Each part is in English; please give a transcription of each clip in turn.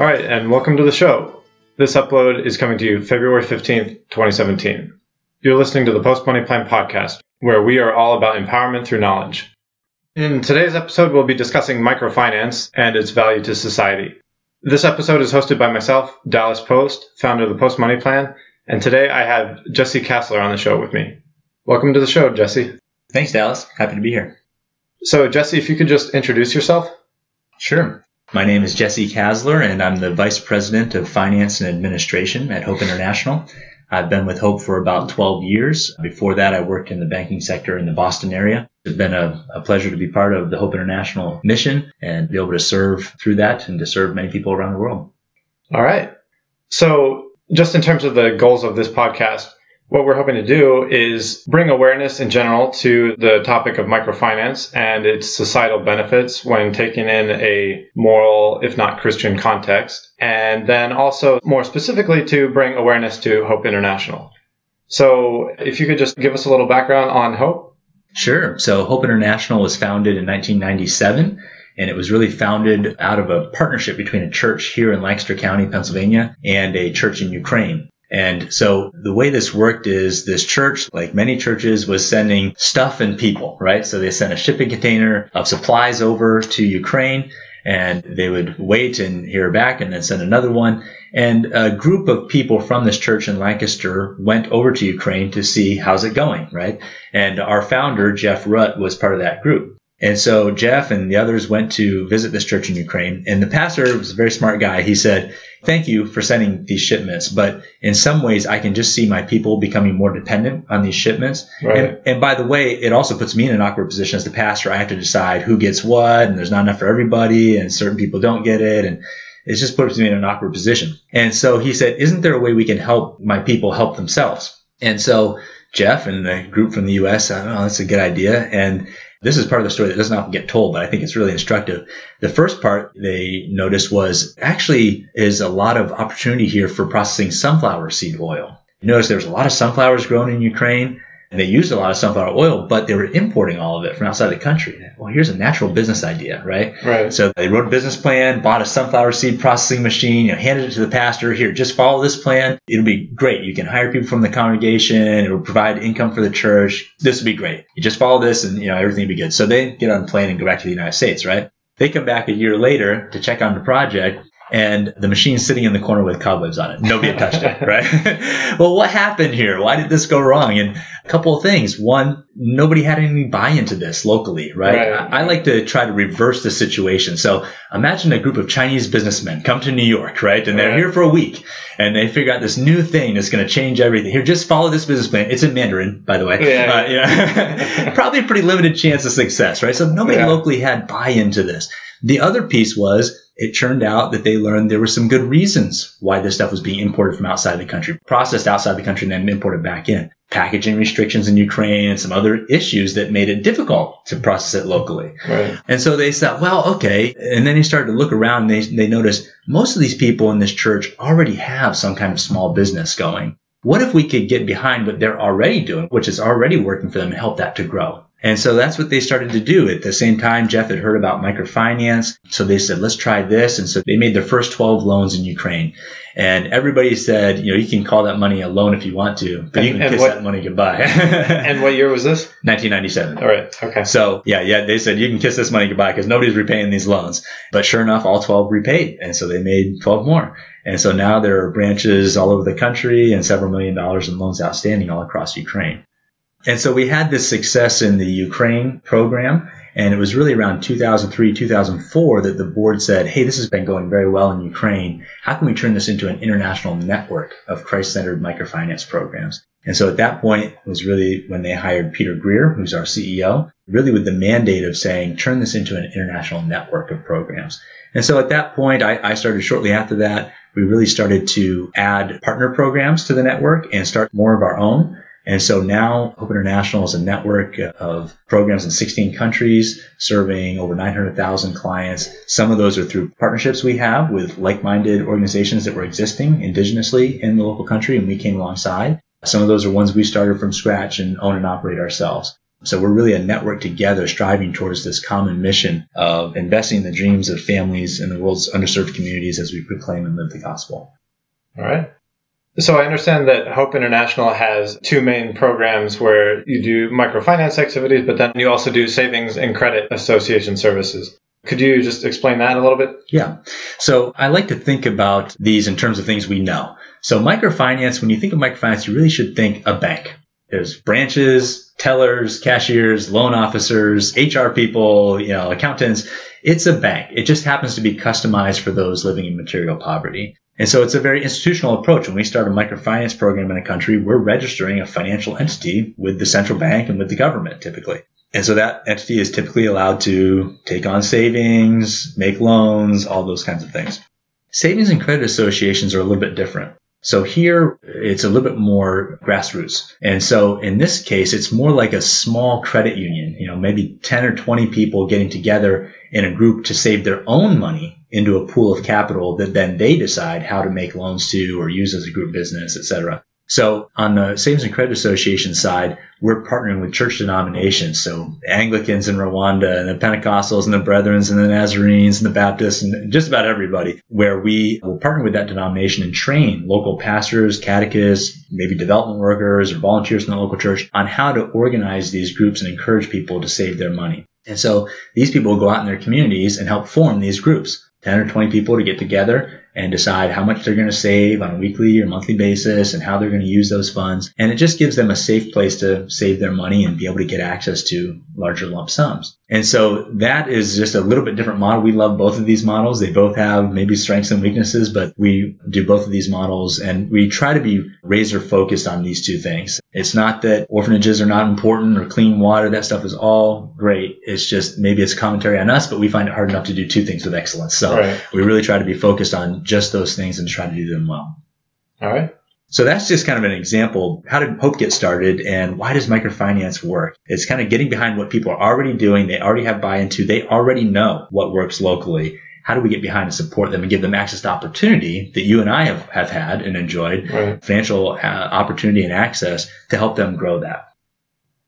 All right, and welcome to the show. This upload is coming to you February 15th, 2017. You're listening to the Post Money Plan podcast, where we are all about empowerment through knowledge. In today's episode, we'll be discussing microfinance and its value to society. This episode is hosted by myself, Dallas Post, founder of the Post Money Plan, and today I have Jesse Casler on the show with me. Welcome to the show, Jesse. Thanks, Dallas. Happy to be here. So, Jesse, if you could just introduce yourself. Sure. My name is Jesse Casler, and I'm the Vice President of Finance and Administration at Hope International. I've been with Hope for about 12 years. Before that, I worked in the banking sector in the Boston area. It's been a, a, pleasure to be part of the Hope International mission and be able to serve through that and to serve many people around the world. All right. So, just in terms of the goals of this podcast, what we're hoping to do is bring awareness in general to the topic of microfinance and its societal benefits when taken in a moral, if not Christian context. And then also more specifically to bring awareness to Hope International. So if you could just give us a little background on Hope. Sure. So Hope International was founded in 1997 and it was really founded out of a partnership between a church here in Lancaster County, Pennsylvania, and a church in Ukraine. And so the way this worked is this church, like many churches, was sending stuff and people, right? So they sent a shipping container of supplies over to Ukraine and they would wait and hear back and then send another one. And a group of people from this church in Lancaster went over to Ukraine to see how's it going, right? And our founder, Jeff Rutt, was part of that group. And so Jeff and the others went to visit this church in Ukraine. And the pastor was a very smart guy. He said, Thank you for sending these shipments, but in some ways I can just see my people becoming more dependent on these shipments. Right. And, and by the way, it also puts me in an awkward position as the pastor. I have to decide who gets what, and there's not enough for everybody, and certain people don't get it. And it just puts me in an awkward position. And so he said, Isn't there a way we can help my people help themselves? And so Jeff and the group from the US, I don't know, that's a good idea. And this is part of the story that doesn't often get told, but I think it's really instructive. The first part they noticed was actually is a lot of opportunity here for processing sunflower seed oil. You notice there's a lot of sunflowers grown in Ukraine. And they used a lot of sunflower oil, but they were importing all of it from outside the country. Well, here's a natural business idea, right? Right. So they wrote a business plan, bought a sunflower seed processing machine, you know, handed it to the pastor. Here, just follow this plan. It'll be great. You can hire people from the congregation. It will provide income for the church. This will be great. You just follow this, and you know everything will be good. So they get on the plane and go back to the United States, right? They come back a year later to check on the project and the machine's sitting in the corner with cobwebs on it. Nobody had touched it, right? well, what happened here? Why did this go wrong? And a couple of things. One, nobody had any buy into this locally, right? right. I, I, like to try to reverse the situation. So imagine a group of Chinese businessmen come to New York, right? And they're right. here for a week and they figure out this new thing that's going to change everything. Here, just follow this business plan. It's in Mandarin, by the way. Yeah. Uh, yeah. Probably a pretty limited chance of success, right? So nobody yeah. locally had buy into this. The other piece was it turned out that they learned there were some good reasons why this stuff was being imported from outside the country, processed outside the country, and then imported back in. Packaging restrictions in Ukraine and some other issues that made it difficult to process it locally. Right. And so they said, well, okay. And then they started to look around and they, they noticed most of these people in this church already have some kind of small business going. What if we could get behind what they're already doing, which is already working for them and help that to grow? And so that's what they started to do. At the same time, Jeff had heard about microfinance. So they said, let's try this. And so they made their first 12 loans in Ukraine. And everybody said, you know, you can call that money a loan if you want to, but you can kiss what, that money goodbye. and what year was this? 1997. All right. Okay. So yeah, yeah, they said you can kiss this money goodbye because nobody's repaying these loans. But sure enough, all 12 repaid. And so they made 12 more. And so now there are branches all over the country and several million dollars in loans outstanding all across Ukraine. And so we had this success in the Ukraine program. And it was really around 2003, 2004 that the board said, Hey, this has been going very well in Ukraine. How can we turn this into an international network of Christ-centered microfinance programs? And so at that point was really when they hired Peter Greer, who's our CEO, really with the mandate of saying, turn this into an international network of programs. And so at that point, I, I started shortly after that, we really started to add partner programs to the network and start more of our own. And so now Hope International is a network uh, of programs in 16 countries serving over 900,000 clients. Some of those are through partnerships we have with like-minded organizations that were existing indigenously in the local country and we came alongside. Some of those are ones we started from scratch and own and operate ourselves. So we're really a network together striving towards this common mission of investing in the dreams of families in the world's underserved communities as we proclaim and live the gospel. All right. So I understand that Hope International has two main programs where you do microfinance activities, but then you also do savings and credit association services. Could you just explain that a little bit? Yeah. So I like to think about these in terms of things we know. So microfinance, when you think of microfinance, you really should think a bank. There's branches, tellers, cashiers, loan officers, HR people, you know, accountants. It's a bank. It just happens to be customized for those living in material poverty. And so it's a very institutional approach. When we start a microfinance program in a country, we're registering a financial entity with the central bank and with the government typically. And so that entity is typically allowed to take on savings, make loans, all those kinds of things. Savings and credit associations are a little bit different. So here it's a little bit more grassroots. And so in this case, it's more like a small credit union, you know, maybe 10 or 20 people getting together in a group to save their own money into a pool of capital that then they decide how to make loans to or use as a group business, et cetera. So on the Savings and Credit Association side, we're partnering with church denominations. So Anglicans in Rwanda and the Pentecostals and the Brethrens and the Nazarenes and the Baptists and just about everybody where we will partner with that denomination and train local pastors, catechists, maybe development workers or volunteers from the local church on how to organize these groups and encourage people to save their money. And so these people go out in their communities and help form these groups. 10 or 20 people to get together and decide how much they're going to save on a weekly or monthly basis and how they're going to use those funds. And it just gives them a safe place to save their money and be able to get access to larger lump sums. And so that is just a little bit different model. We love both of these models. They both have maybe strengths and weaknesses, but we do both of these models and we try to be razor focused on these two things. It's not that orphanages are not important or clean water. That stuff is all great. It's just maybe it's commentary on us, but we find it hard enough to do two things with excellence. So right. we really try to be focused on just those things and try to do them well. All right. So that's just kind of an example. How did Hope get started and why does microfinance work? It's kind of getting behind what people are already doing. They already have buy into. They already know what works locally. How do we get behind and support them and give them access to opportunity that you and I have, have had and enjoyed, right. financial uh, opportunity and access to help them grow that?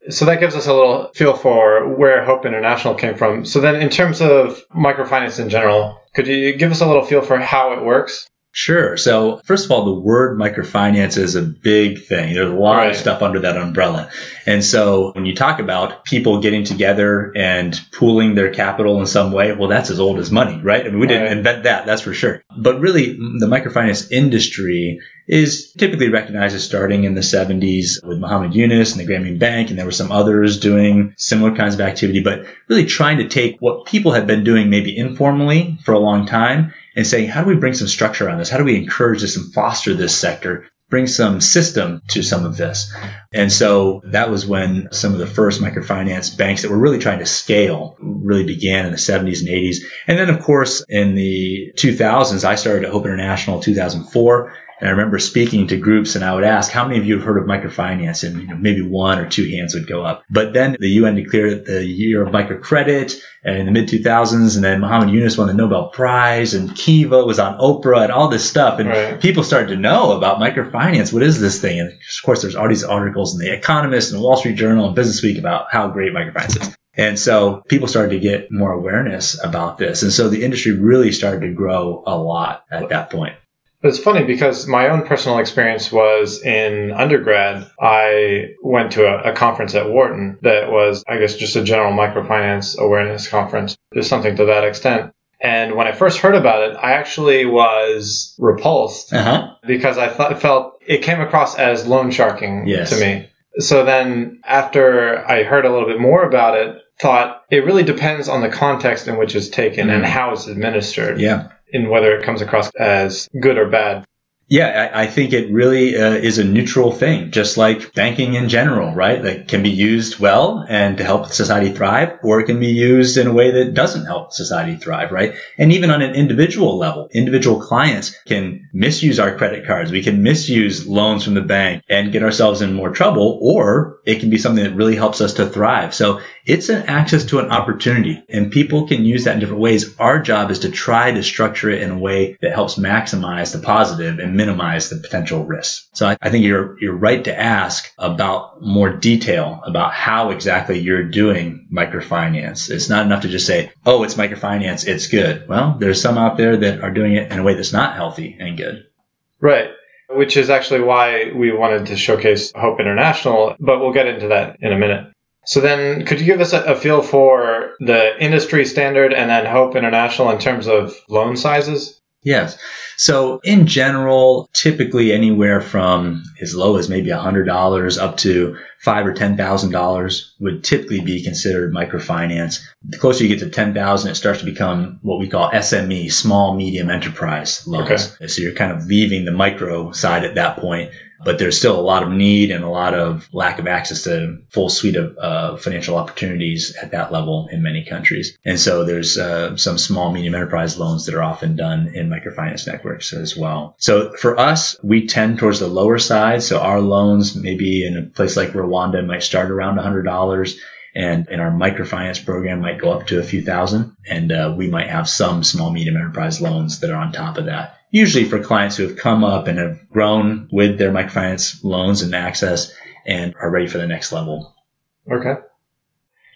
So that gives us a little feel for where Hope International came from. So then in terms of microfinance in general, could you give us a little feel for how it works? Sure. So first of all, the word microfinance is a big thing. There's a lot right. of stuff under that umbrella. And so when you talk about people getting together and pooling their capital in some way, well, that's as old as money, right? I mean, we didn't invent that, that's for sure. But really, the microfinance industry is typically recognized as starting in the 70s with Muhammad Yunus and the Grameen Bank, and there were some others doing similar kinds of activity, but really trying to take what people had been doing maybe informally for a long time and saying, how do we bring some structure on this? How do we encourage this and foster this sector? Bring some system to some of this. And so that was when some of the first microfinance banks that were really trying to scale really began in the 70s and 80s. And then, of course, in the 2000s, I started Hope International 2004. And I remember speaking to groups and I would ask, how many of you have heard of microfinance? And you know, maybe one or two hands would go up. But then the UN declared the year of microcredit in the mid 2000s. And then Muhammad Yunus won the Nobel Prize and Kiva was on Oprah and all this stuff. And right. people started to know about microfinance. What is this thing? And of course, there's all these articles in the Economist and the Wall Street Journal and Business Week about how great microfinance is. And so people started to get more awareness about this. And so the industry really started to grow a lot at that point. It's funny because my own personal experience was in undergrad. I went to a, a, conference at Wharton that was, I guess, just a general microfinance awareness conference, just something to that extent. And when I first heard about it, I actually was repulsed uh-huh. because I th- felt it came across as loan sharking yes. to me. So then after I heard a little bit more about it, thought it really depends on the context in which it's taken mm. and how it's administered. Yeah in whether it comes across as good or bad. Yeah, I, I think it really uh, is a neutral thing, just like banking in general, right? That can be used well and to help society thrive, or it can be used in a way that doesn't help society thrive, right? And even on an individual level, individual clients can misuse our credit cards. We can misuse loans from the bank and get ourselves in more trouble, or it can be something that really helps us to thrive. So it's an access to an opportunity and people can use that in different ways. Our job is to try to structure it in a way that helps maximize the positive and minimize the potential risks. So I, I think you're, you're right to ask about more detail about how exactly you're doing microfinance. It's not enough to just say, oh, it's microfinance, it's good. Well, there's some out there that are doing it in a way that's not healthy and good. Right which is actually why we wanted to showcase Hope International, but we'll get into that in a minute. So then, could you give us a, a, feel for the industry standard and then Hope International in terms of loan sizes? Yes. So in general, typically anywhere from as low as maybe $100 up to five or $10,000 would typically be considered microfinance. The closer you get to 10,000, it starts to become what we call SME, small medium enterprise loans. Okay. So you're kind of leaving the micro side at that point but there's still a lot of need and a lot of lack of access to full suite of uh, financial opportunities at that level in many countries. And so there's uh, some small medium enterprise loans that are often done in microfinance networks as well. So for us, we tend towards the lower side. So our loans, maybe in a place like Rwanda, might start around $100 and in our microfinance program might go up to a few thousand and uh, we might have some small medium enterprise loans that are on top of that usually for clients who have come up and have grown with their microfinance loans and access and are ready for the next level. Okay.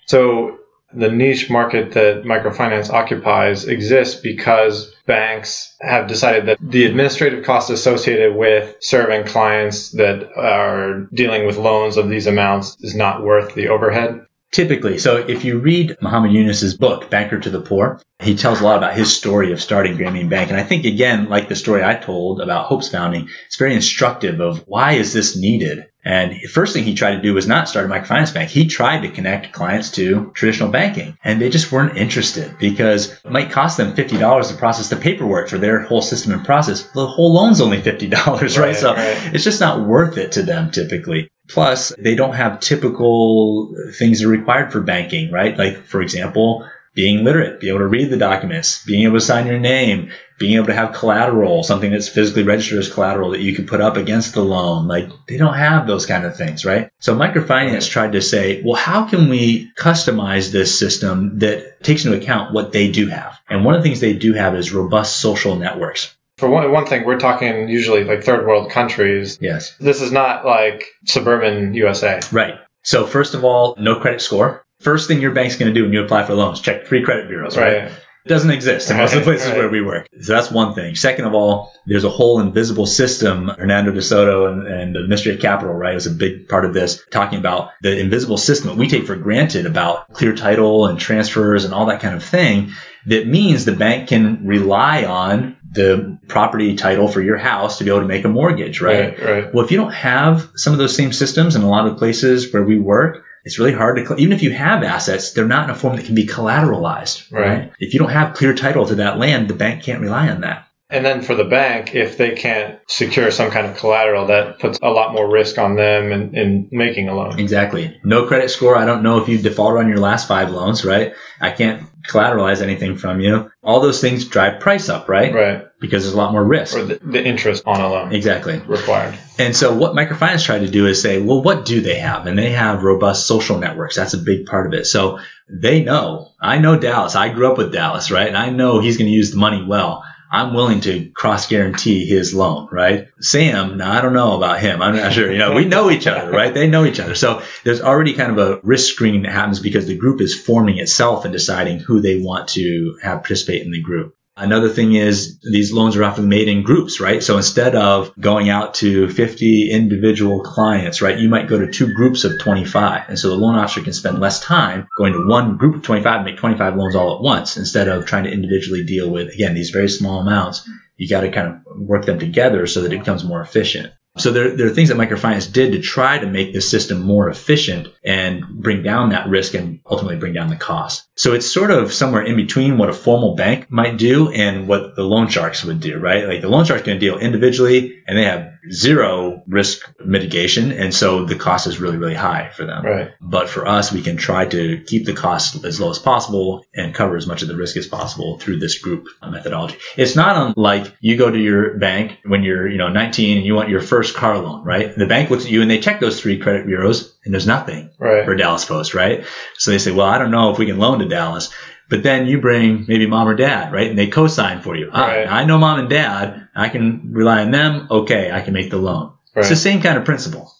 So the niche market that microfinance occupies exists because banks have decided that the administrative costs associated with serving clients that are dealing with loans of these amounts is not worth the overhead. Typically, so if you read Muhammad Yunus's book, Banker to the Poor, he tells a lot about his story of starting Grameen Bank. And I think, again, like the story I told about Hope's founding, it's very instructive of why is this needed? And the first thing he tried to do was not start a microfinance bank. He tried to connect clients to traditional banking and they just weren't interested because it might cost them $50 to process the paperwork for their whole system and process. The whole loan's only $50, right? right so right. it's just not worth it to them typically. Plus, they don't have typical things that are required for banking, right? Like, for example, being literate, be able to read the documents, being able to sign your name, being able to have collateral, something that's physically registered as collateral that you can put up against the loan. Like they don't have those kind of things, right? So microfinance tried to say, well, how can we customize this system that takes into account what they do have? And one of the things they do have is robust social networks. For one, one thing, we're talking usually like third world countries. Yes. This is not like suburban USA. Right. So first of all, no credit score. First thing your bank's going to do when you apply for loans, check free credit bureaus, right? right? It doesn't exist in most of the places right. where we work. So that's one thing. Second of all, there's a whole invisible system. Hernando de Soto and, and the Mystery of Capital, right, was a big part of this, talking about the invisible system that we take for granted about clear title and transfers and all that kind of thing. That means the bank can rely on the property title for your house to be able to make a mortgage, right? right? Right. Well, if you don't have some of those same systems in a lot of places where we work, it's really hard to, even if you have assets, they're not in a form that can be collateralized, right? right? If you don't have clear title to that land, the bank can't rely on that. And then for the bank, if they can't secure some kind of collateral, that puts a lot more risk on them in, in making a loan. Exactly. No credit score. I don't know if you defaulted on your last five loans, right? I can't collateralize anything from you. All those things drive price up, right? Right. Because there's a lot more risk. Or the, the interest on a loan. Exactly. Required. And so what microfinance tried to do is say, well, what do they have? And they have robust social networks. That's a big part of it. So they know. I know Dallas. I grew up with Dallas, right? And I know he's going to use the money well. I'm willing to cross guarantee his loan, right? Sam, now I don't know about him. I'm not sure. You know, we know each other, right? They know each other. So there's already kind of a risk screening that happens because the group is forming itself and deciding who they want to have participate in the group. Another thing is these loans are often made in groups, right? So instead of going out to 50 individual clients, right, you might go to two groups of 25. And so the loan officer can spend less time going to one group of 25 and make 25 loans all at once instead of trying to individually deal with, again, these very small amounts. You got to kind of work them together so that it becomes more efficient. So there, there are things that microfinance did to try to make the system more efficient and bring down that risk and ultimately bring down the cost. So it's sort of somewhere in between what a formal bank might do and what the loan sharks would do, right? Like the loan shark's going to deal individually and they have zero risk mitigation. And so the cost is really, really high for them. Right. But for us, we can try to keep the cost as low as possible and cover as much of the risk as possible through this group methodology. It's not unlike you go to your bank when you're, you know, 19 and you want your first car loan, right? The bank looks at you and they check those three credit bureaus and there's nothing Right. for Dallas Post, right? So they say, well, I don't know if we can loan to Dallas. But then you bring maybe mom or dad, right? And they co-sign for you. Ah, Right. I know mom and dad. I can rely on them. Okay, I can make the loan. It's the same kind of principle.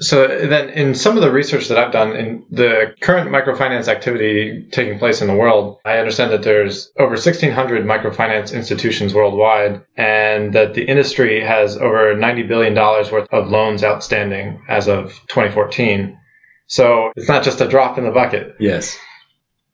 So then, in some of the research that I've done in the current microfinance activity taking place in the world, I understand that there's over 1,600 microfinance institutions worldwide, and that the industry has over 90 billion dollars worth of loans outstanding as of 2014. So it's not just a drop in the bucket. Yes.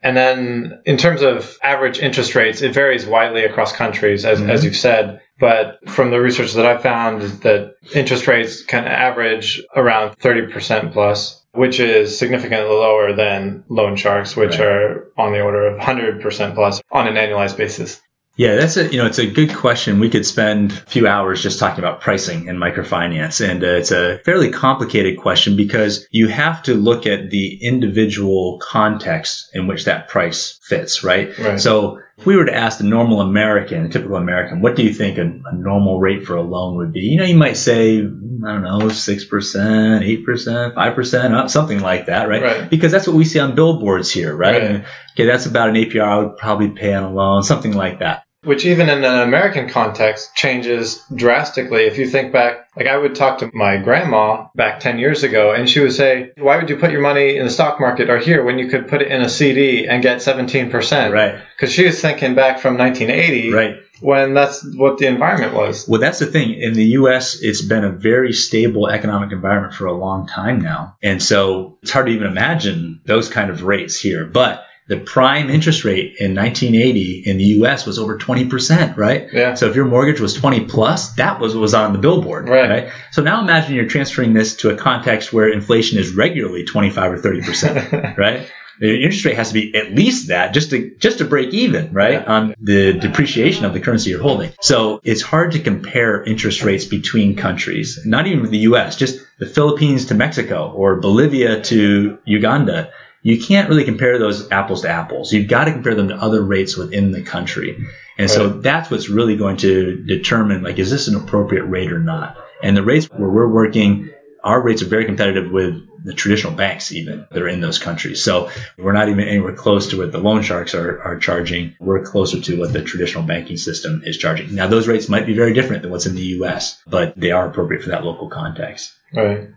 And then in terms of average interest rates, it varies widely across countries, as, Mhm. as you've said. But from the research that I've found is that interest rates can average around 30% plus, which is significantly lower than loan sharks, which Right. are on the order of 100% plus on an annualized basis. Yeah, that's a you know it's a good question. We could spend a few hours just talking about pricing in microfinance, and uh, it's a fairly complicated question because you have to look at the individual context in which that price fits, right? Right. So if we were to ask the normal American, a typical American, what do you think a, a normal rate for a loan would be? You know, you might say I don't know, six percent, eight percent, five percent, uh, something like that, right? Right. Because that's what we see on billboards here, right? Right. And, okay, that's about an APR I would probably pay on a loan, something like that. Which even in an American context changes drastically. If you think back, like I would talk to my grandma back 10 years ago and she would say, why would you put your money in the stock market or here when you could put it in a CD and get 17%? Right. Because she was thinking back from 1980 Right. when that's what the environment was. Well, that's the thing. In the U.S., it's been a very stable economic environment for a long time now. And so it's hard to even imagine those kind of rates here. But the prime interest rate in 1980 in the U.S. was over 20%, right? Yeah. So if your mortgage was 20 plus, that was what was on the billboard, Right. So now imagine you're transferring this to a context where inflation is regularly 25 or 30%, right? The interest rate has to be at least that just to just to break even, right, Yeah. on the depreciation of the currency you're holding. So it's hard to compare interest rates between countries, not even the U.S., just the Philippines to Mexico or Bolivia to Uganda. You can't really compare those apples to apples. You've got to compare them to other rates within the country. And so that's what's really going to determine, like, is this an appropriate rate or not? And the rates where we're working, our rates are very competitive with the traditional banks even that are in those countries. So we're not even anywhere close to what the loan sharks are, are charging. We're closer to what the traditional banking system is charging. Now those rates might be very different than what's in the US, but they are appropriate for that local context. Right.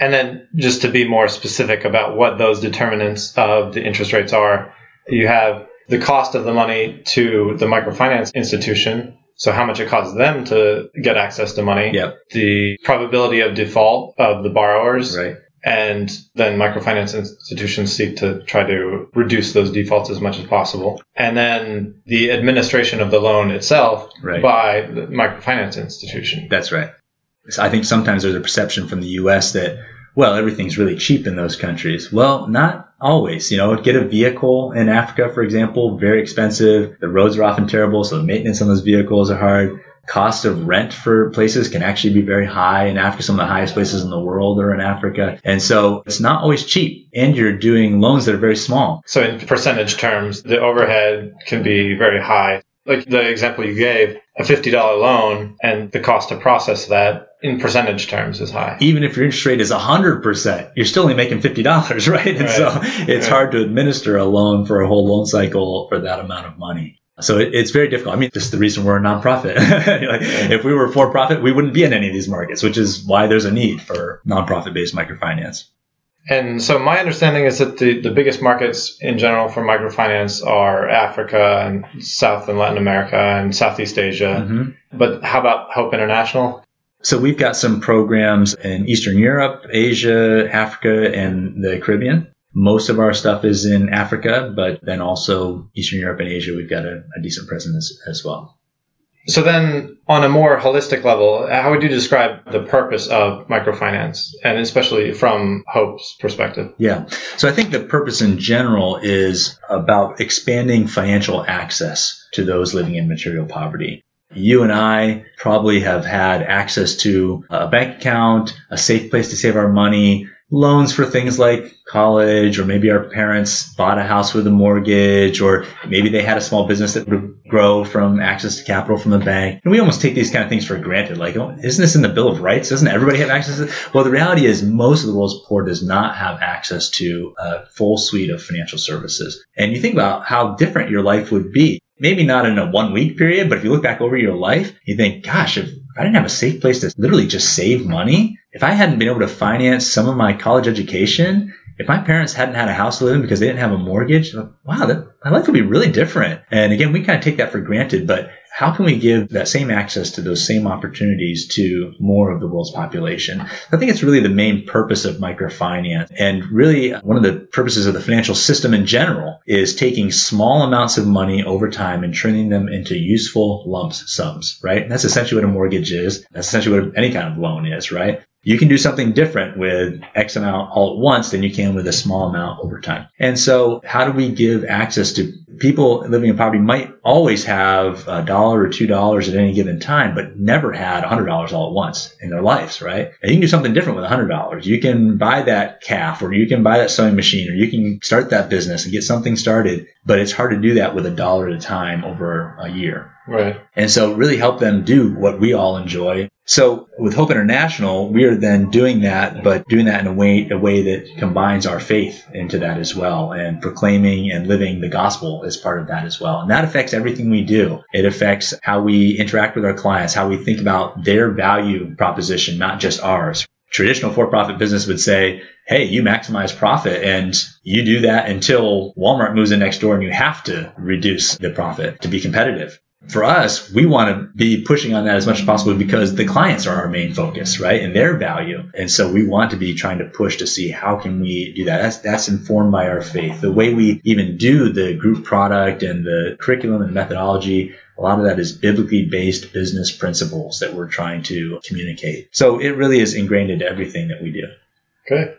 And then just to be more specific about what those determinants of the interest rates are, you have the cost of the money to the microfinance institution. So how much it costs them to get access to money. Yep. The probability of default of the borrowers. Right. And then microfinance institutions seek to try to reduce those defaults as much as possible. And then the administration of the loan itself Right. by the microfinance institution. That's right. I think sometimes there's a perception from the U.S. that, well, everything's really cheap in those countries. Well, not always. You know, get a vehicle in Africa, for example, very expensive. The roads are often terrible, so the maintenance on those vehicles are hard. Cost of rent for places can actually be very high in Africa. Some of the highest places in the world are in Africa. And so it's not always cheap. And you're doing loans that are very small. So in percentage terms, the overhead can be very high. Like the example you gave, a $50 loan and the cost to process that in percentage terms is high. even if your interest rate is 100%, you're still only making $50, right? And Right. so it's Right. hard to administer a loan for a whole loan cycle for that amount of money. So it, it's very difficult. I mean, this is the reason we're a nonprofit. like, if we were for profit, we wouldn't be in any of these markets, which is why there's a need for nonprofit based microfinance. And so my understanding is that the, the biggest markets in general for microfinance are Africa and South and Latin America and Southeast Asia. Mhm. But how about Hope International? So we've got some programs in Eastern Europe, Asia, Africa, and the Caribbean. Most of our stuff is in Africa, but then also Eastern Europe and Asia, we've got a, a decent presence as, as well. So then, on a more holistic level, how would you describe the purpose of microfinance, and especially from Hope's perspective? Yeah. So I think the purpose in general is about expanding financial access to those living in material poverty. You and I probably have had access to a bank account, a safe place to save our money, loans for things like college, or maybe our parents bought a house with a mortgage, or maybe they had a small business that would grow from access to capital from the bank. And we almost take these kind of things for granted. Like, oh, isn't this in the Bill of Rights? Doesn't everybody have access to it? Well, the reality is most of the world's poor does not have access to a full suite of financial services. And you think about how different your life would be. Maybe not in a one week period, but if you look back over your life, you think, gosh, if I didn't have a safe place to literally just save money, if I hadn't been able to finance some of my college education, if my parents hadn't had a house to live in because they didn't have a mortgage, wow, that, my life would be really different. And again, we kind of take that for granted, but how can we give that same access to those same opportunities to more of the world's population? I think it's really the main purpose of microfinance. And really, one of the purposes of the financial system in general is taking small amounts of money over time and turning them into useful lumps sums, right? And that's essentially what a mortgage is. That's essentially what any kind of loan is, right? You can do something different with X amount all at once than you can with a small amount over time. And so how do we give access to people living in poverty might always have a dollar or two dollars at any given time, but never had a hundred dollars all at once in their lives, right? And you can do something different with a hundred dollars. You can buy that calf or you can buy that sewing machine or you can start that business and get something started, but it's hard to do that with a dollar at a time over a year. Right. And so really help them do what we all enjoy so with Hope International, we are then doing that, but doing that in a way, a way that combines our faith into that as well and proclaiming and living the gospel as part of that as well. And that affects everything we do. It affects how we interact with our clients, how we think about their value proposition, not just ours. Traditional for-profit business would say, Hey, you maximize profit and you do that until Walmart moves in next door and you have to reduce the profit to be competitive for us, we want to be pushing on that as much as possible because the clients are our main focus, right? And their value. And so we want to be trying to push to see how can we do that. That's, that's informed by our faith. The way we even do the group product and the curriculum and methodology, a lot of that is biblically based business principles that we're trying to communicate. So it really is ingrained into everything that we do. Okay.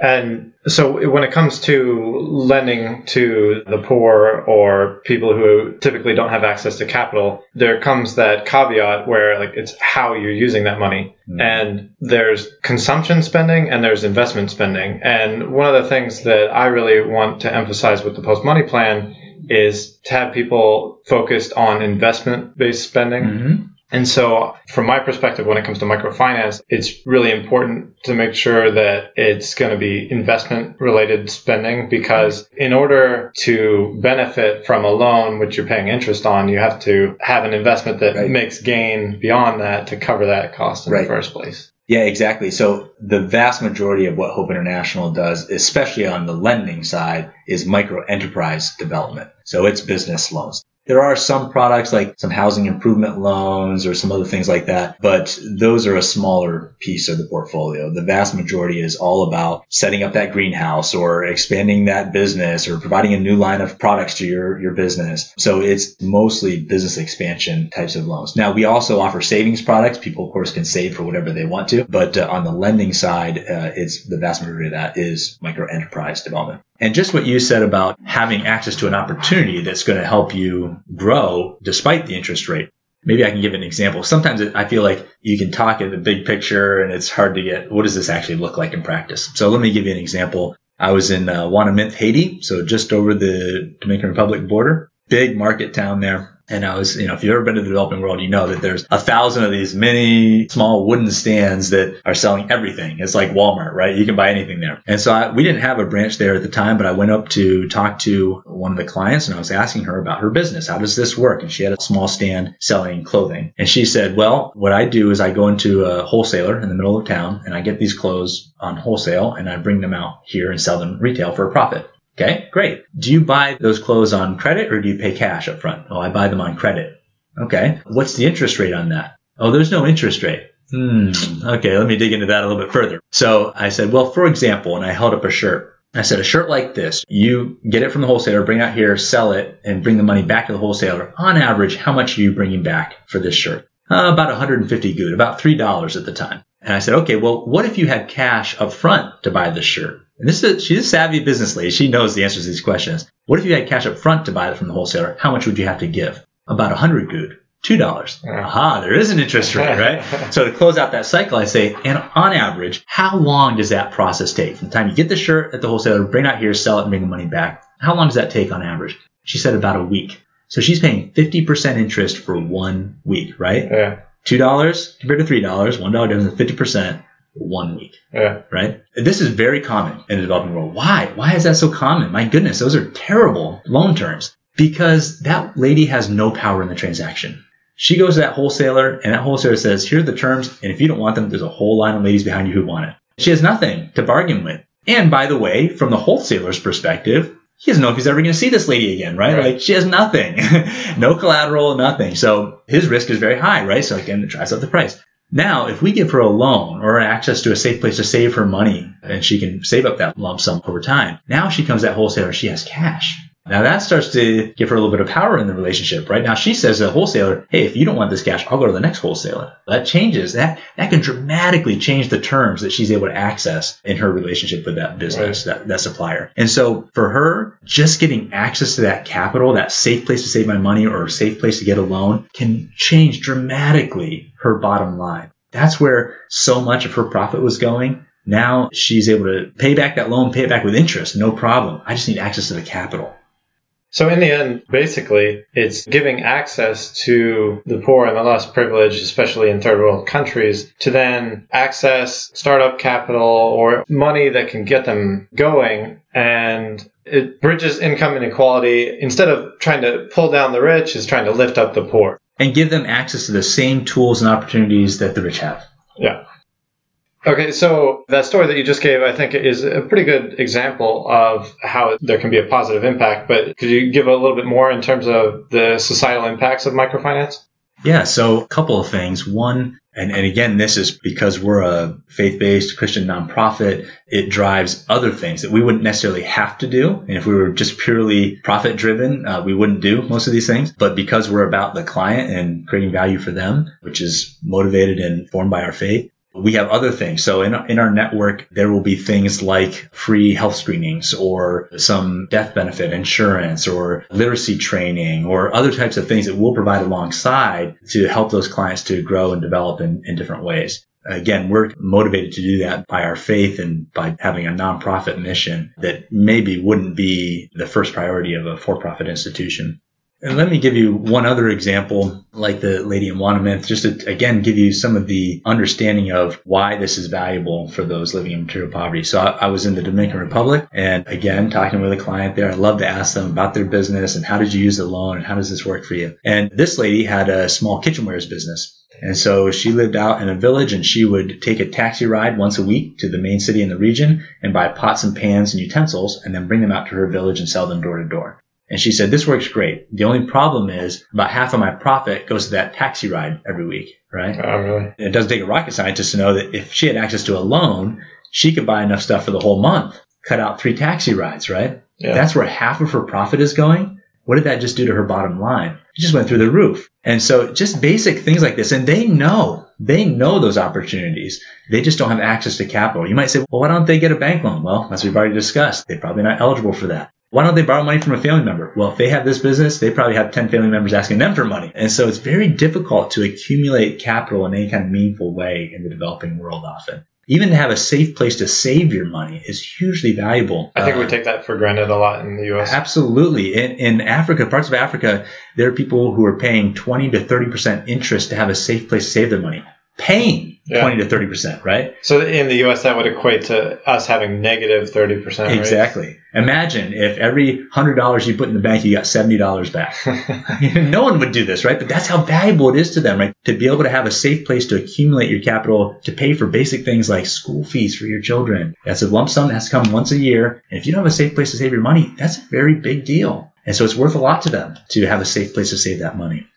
And so when it comes to lending to the poor or people who typically don't have access to capital, there comes that caveat where like it's how you're using that money. Mm-hmm. And there's consumption spending and there's investment spending. And one of the things that I really want to emphasize with the post money plan is to have people focused on investment based spending. Mm-hmm and so, from my perspective, when it comes to microfinance, it's really important to make sure that it's going to be investment related spending because in order to benefit from a loan which you're paying interest on, you have to have an investment that right. makes gain beyond that to cover that cost in right. the first place. Yeah, exactly. So the vast majority of what Hope International does, especially on the lending side, is micro enterprise development. So it's business loans. There are some products like some housing improvement loans or some other things like that, but those are a smaller piece of the portfolio. The vast majority is all about setting up that greenhouse or expanding that business or providing a new line of products to your, your business. So it's mostly business expansion types of loans. Now we also offer savings products. People, of course, can save for whatever they want to, but uh, on the lending side, uh, it's the vast majority of that is micro enterprise development. And just what you said about having access to an opportunity that's going to help you grow despite the interest rate. Maybe I can give an example. Sometimes I feel like you can talk in the big picture and it's hard to get what does this actually look like in practice. So let me give you an example. I was in uh, Haiti, so just over the Dominican Republic border. Big market town there. And I was, you know, if you've ever been to the developing world, you know that there's a thousand of these mini small wooden stands that are selling everything. It's like Walmart, right? You can buy anything there. And so I, we didn't have a branch there at the time, but I went up to talk to one of the clients and I was asking her about her business. How does this work? And she had a small stand selling clothing. And she said, well, what I do is I go into a wholesaler in the middle of town and I get these clothes on wholesale and I bring them out here and sell them retail for a profit. Okay, great. Do you buy those clothes on credit or do you pay cash up front? Oh, I buy them on credit. Okay. What's the interest rate on that? Oh, there's no interest rate. Hmm. Okay, let me dig into that a little bit further. So I said, well, for example, and I held up a shirt. I said, a shirt like this, you get it from the wholesaler, bring it out here, sell it, and bring the money back to the wholesaler. On average, how much are you bringing back for this shirt? Uh, about 150 gourde, about $3 at the time. And I said, okay, well, what if you had cash up front to buy this shirt? And this is, she's a savvy business lady. She knows the answers to these questions. What if you had cash up front to buy it from the wholesaler? How much would you have to give? About a 100 gourde. Two dollars. Aha, there is an interest rate, right? so to close out that cycle, I say, and on average, how long does that process take? From the time you get the shirt at the wholesaler, bring it out here, sell it, and bring the money back. How long does that take on average? She said about a week. So she's paying 50% interest for one week, right? Yeah. Two dollars compared to three dollars, one dollar difference, fifty percent, one week. Yeah. Right? This is very common in the developing world. Why? Why is that so common? My goodness, those are terrible loan terms. Because that lady has no power in the transaction. She goes to that wholesaler, and that wholesaler says, Here are the terms, and if you don't want them, there's a whole line of ladies behind you who want it. She has nothing to bargain with. And by the way, from the wholesaler's perspective, he doesn't know if he's ever going to see this lady again, right? Right. Like she has nothing, no collateral, nothing. So his risk is very high, right? So again, it drives up the price. Now, if we give her a loan or access to a safe place to save her money and she can save up that lump sum over time, now she comes that wholesaler, she has cash. Now that starts to give her a little bit of power in the relationship, right? Now she says to the wholesaler, hey, if you don't want this cash, I'll go to the next wholesaler. That changes. That that can dramatically change the terms that she's able to access in her relationship with that business, that, that supplier. And so for her, just getting access to that capital, that safe place to save my money or a safe place to get a loan can change dramatically her bottom line. That's where so much of her profit was going. Now she's able to pay back that loan, pay it back with interest, no problem. I just need access to the capital. So in the end, basically, it's giving access to the poor and the less privileged, especially in third world countries, to then access startup capital or money that can get them going. And it bridges income inequality. Instead of trying to pull down the rich, is trying to lift up the poor. And give them access to the same tools and opportunities that the rich have. Yeah. Okay, so that story that you just gave, I think, is a pretty good example of how there can be a positive impact. But could you give a little bit more in terms of the societal impacts of microfinance? Yeah, so a couple of things. One, and, and again, this is because we're a faith based Christian nonprofit, it drives other things that we wouldn't necessarily have to do. And if we were just purely profit driven, uh, we wouldn't do most of these things. But because we're about the client and creating value for them, which is motivated and formed by our faith, we have other things. So in, in our network, there will be things like free health screenings or some death benefit insurance or literacy training or other types of things that we'll provide alongside to help those clients to grow and develop in, in different ways. Again, we're motivated to do that by our faith and by having a nonprofit mission that maybe wouldn't be the first priority of a for-profit institution. And let me give you one other example, like the lady in Ouanaminthe, just to again give you some of the understanding of why this is valuable for those living in material poverty. So I, I was in the Dominican Republic, and again, talking with a client there, I love to ask them about their business and how did you use the loan and how does this work for you. And this lady had a small kitchenwares business. And so she lived out in a village and she would take a taxi ride once a week to the main city in the region and buy pots and pans and utensils and then bring them out to her village and sell them door to door. And she said, this works great. The only problem is about half of my profit goes to that taxi ride every week, right? Oh, really? It doesn't take a rocket scientist to know that if she had access to a loan, she could buy enough stuff for the whole month, cut out three taxi rides, right? Yeah. That's where half of her profit is going. What did that just do to her bottom line? It just went through the roof. And so just basic things like this. And they know, they know those opportunities. They just don't have access to capital. You might say, well, why don't they get a bank loan? Well, as we've already discussed, they're probably not eligible for that. Why don't they borrow money from a family member? Well, if they have this business, they probably have 10 family members asking them for money. And so it's very difficult to accumulate capital in any kind of meaningful way in the developing world often. Even to have a safe place to save your money is hugely valuable. I think Uh, we take that for granted a lot in the U.S. Absolutely. In, in Africa, parts of Africa, there are people who are paying 20 to 30% interest to have a safe place to save their money. Paying Yeah. 20 to 30%, right? So in the U.S., that would equate to us having negative thirty percent. Exactly. Imagine if every $100 you put in the bank, you got $70 back. no one would do this, right? But that's how valuable it is to them, right? To be able to have a safe place to accumulate your capital to pay for basic things like school fees for your children. That's a lump sum that has to come once a year. And if you don't have a safe place to save your money, that's a very big deal. And so it's worth a lot to them to have a safe place to save that money.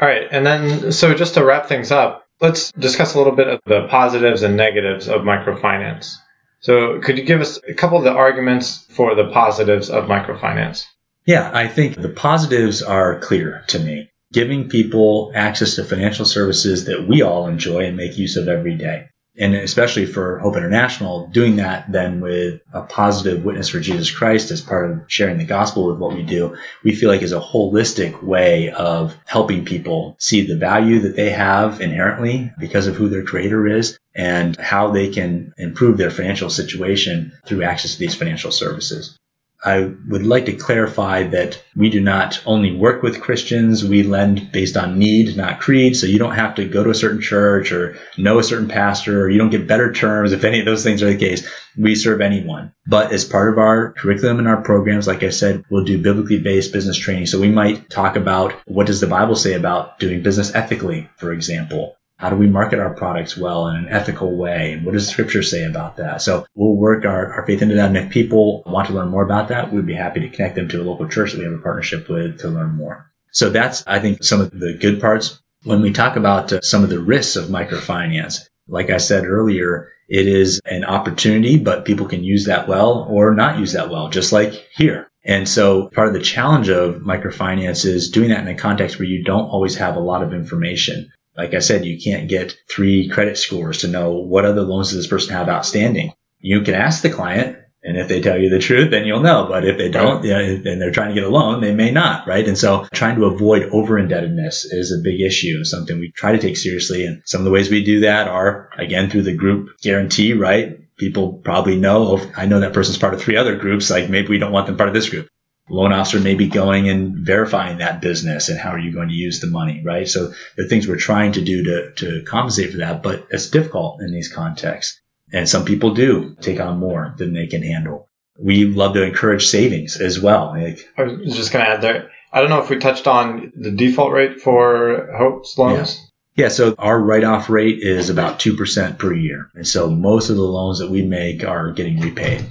All right, and then so just to wrap things up, let's discuss a little bit of the positives and negatives of microfinance. So, could you give us a couple of the arguments for the positives of microfinance? Yeah, I think the positives are clear to me. Giving people access to financial services that we all enjoy and make use of every day and especially for Hope International, doing that then with a positive witness for Jesus Christ as part of sharing the gospel with what we do, we feel like is a holistic way of helping people see the value that they have inherently because of who their creator is and how they can improve their financial situation through access to these financial services. I would like to clarify that we do not only work with Christians, we lend based on need, not creed. So you don't have to go to a certain church or know a certain pastor, or you don't get better terms if any of those things are the case. We serve anyone. But as part of our curriculum and our programs, like I said, we'll do biblically based business training. So we might talk about what does the Bible say about doing business ethically, for example. How do we market our products well in an ethical way? And what does scripture say about that? So we'll work our, our faith into that. And if people want to learn more about that, we'd be happy to connect them to a local church that we have a partnership with to learn more. So that's, I think, some of the good parts. When we talk about uh, some of the risks of microfinance, like I said earlier, it is an opportunity, but people can use that well or not use that well, just like here. And so part of the challenge of microfinance is doing that in a context where you don't always have a lot of information. Like I said, you can't get three credit scores to know what other loans does this person have outstanding. You can ask the client, and if they tell you the truth, then you'll know. But if they don't, you know, and they're trying to get a loan, they may not, right? And so trying to avoid over indebtedness is a big issue, something we try to take seriously. And some of the ways we do that are, again, through the group guarantee, right? People probably know, oh, I know that person's part of three other groups. Like maybe we don't want them part of this group loan officer may be going and verifying that business and how are you going to use the money, right? So the things we're trying to do to, to compensate for that, but it's difficult in these contexts. And some people do take on more than they can handle. We love to encourage savings as well. Like, I was just going to add there. I don't know if we touched on the default rate for Hope's loans. Yeah. Yeah, so our write-off rate is about 2% per year. And so most of the loans that we make are getting repaid.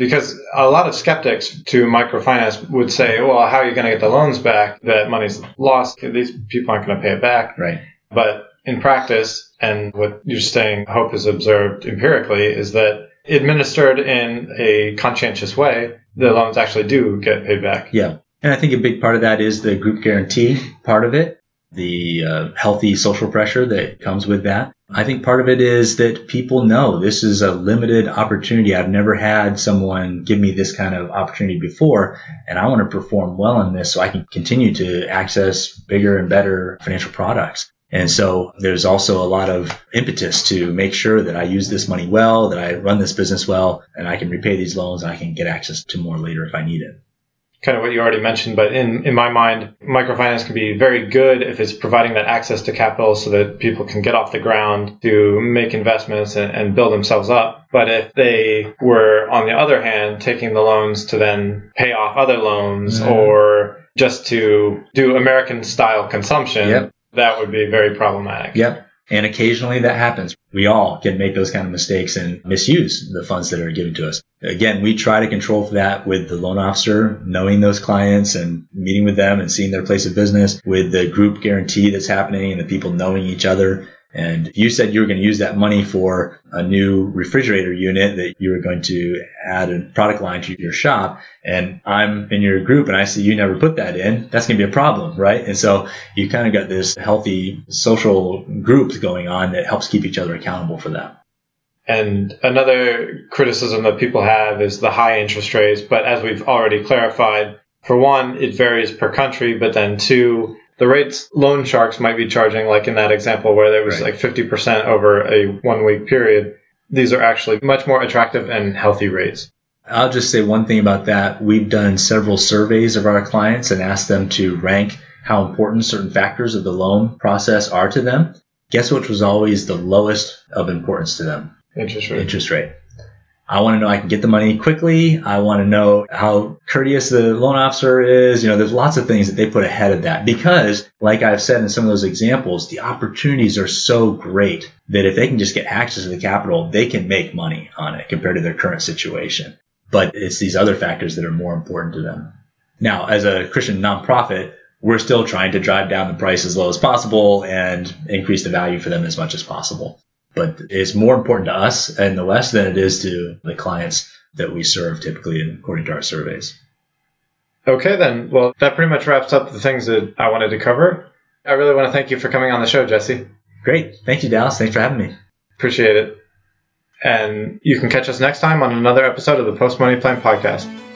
Because a lot of skeptics to microfinance would say, well, how are you going to get the loans back? That money's lost. These people aren't going to pay it back. Right. But in practice, and what you're saying, Hope is observed empirically, is that administered in a conscientious way, the loans actually do get paid back. Yeah. And I think a big part of that is the group guarantee part of it the uh, healthy social pressure that comes with that. I think part of it is that people know this is a limited opportunity. I've never had someone give me this kind of opportunity before, and I want to perform well in this so I can continue to access bigger and better financial products. And so there's also a lot of impetus to make sure that I use this money well, that I run this business well, and I can repay these loans and I can get access to more later if I need it kind of what you already mentioned, but in, in my mind, microfinance can be very good if it's providing that access to capital so that people can get off the ground to make investments and, and build themselves up. But if they were, on the other hand, taking the loans to then pay off other loans mm-hmm. or just to do American style consumption, yep. that would be very problematic. Yep. And occasionally that happens. We all can make those kind of mistakes and misuse the funds that are given to us. Again, we try to control for that with the loan officer, knowing those clients and meeting with them and seeing their place of business with the group guarantee that's happening and the people knowing each other and you said you were going to use that money for a new refrigerator unit that you were going to add a product line to your shop. And I'm in your group and I see you never put that in. That's going to be a problem, right? And so you kind of got this healthy social group going on that helps keep each other accountable for that. And another criticism that people have is the high interest rates. But as we've already clarified, for one, it varies per country, but then two, the rates loan sharks might be charging, like in that example where there was right. like 50% over a one week period, these are actually much more attractive and healthy rates. I'll just say one thing about that. We've done several surveys of our clients and asked them to rank how important certain factors of the loan process are to them. Guess which was always the lowest of importance to them? Interest rate. Interest rate. I want to know I can get the money quickly. I want to know how courteous the loan officer is. You know, there's lots of things that they put ahead of that because, like I've said in some of those examples, the opportunities are so great that if they can just get access to the capital, they can make money on it compared to their current situation. But it's these other factors that are more important to them. Now, as a Christian nonprofit, we're still trying to drive down the price as low as possible and increase the value for them as much as possible. But it's more important to us in the West than it is to the clients that we serve typically according to our surveys. Okay, then. Well, that pretty much wraps up the things that I wanted to cover. I really want to thank you for coming on the show, Jesse. Great. Thank you, Dallas. Thanks for having me. Appreciate it. And you can catch us next time on another episode of the Post Money Plan podcast.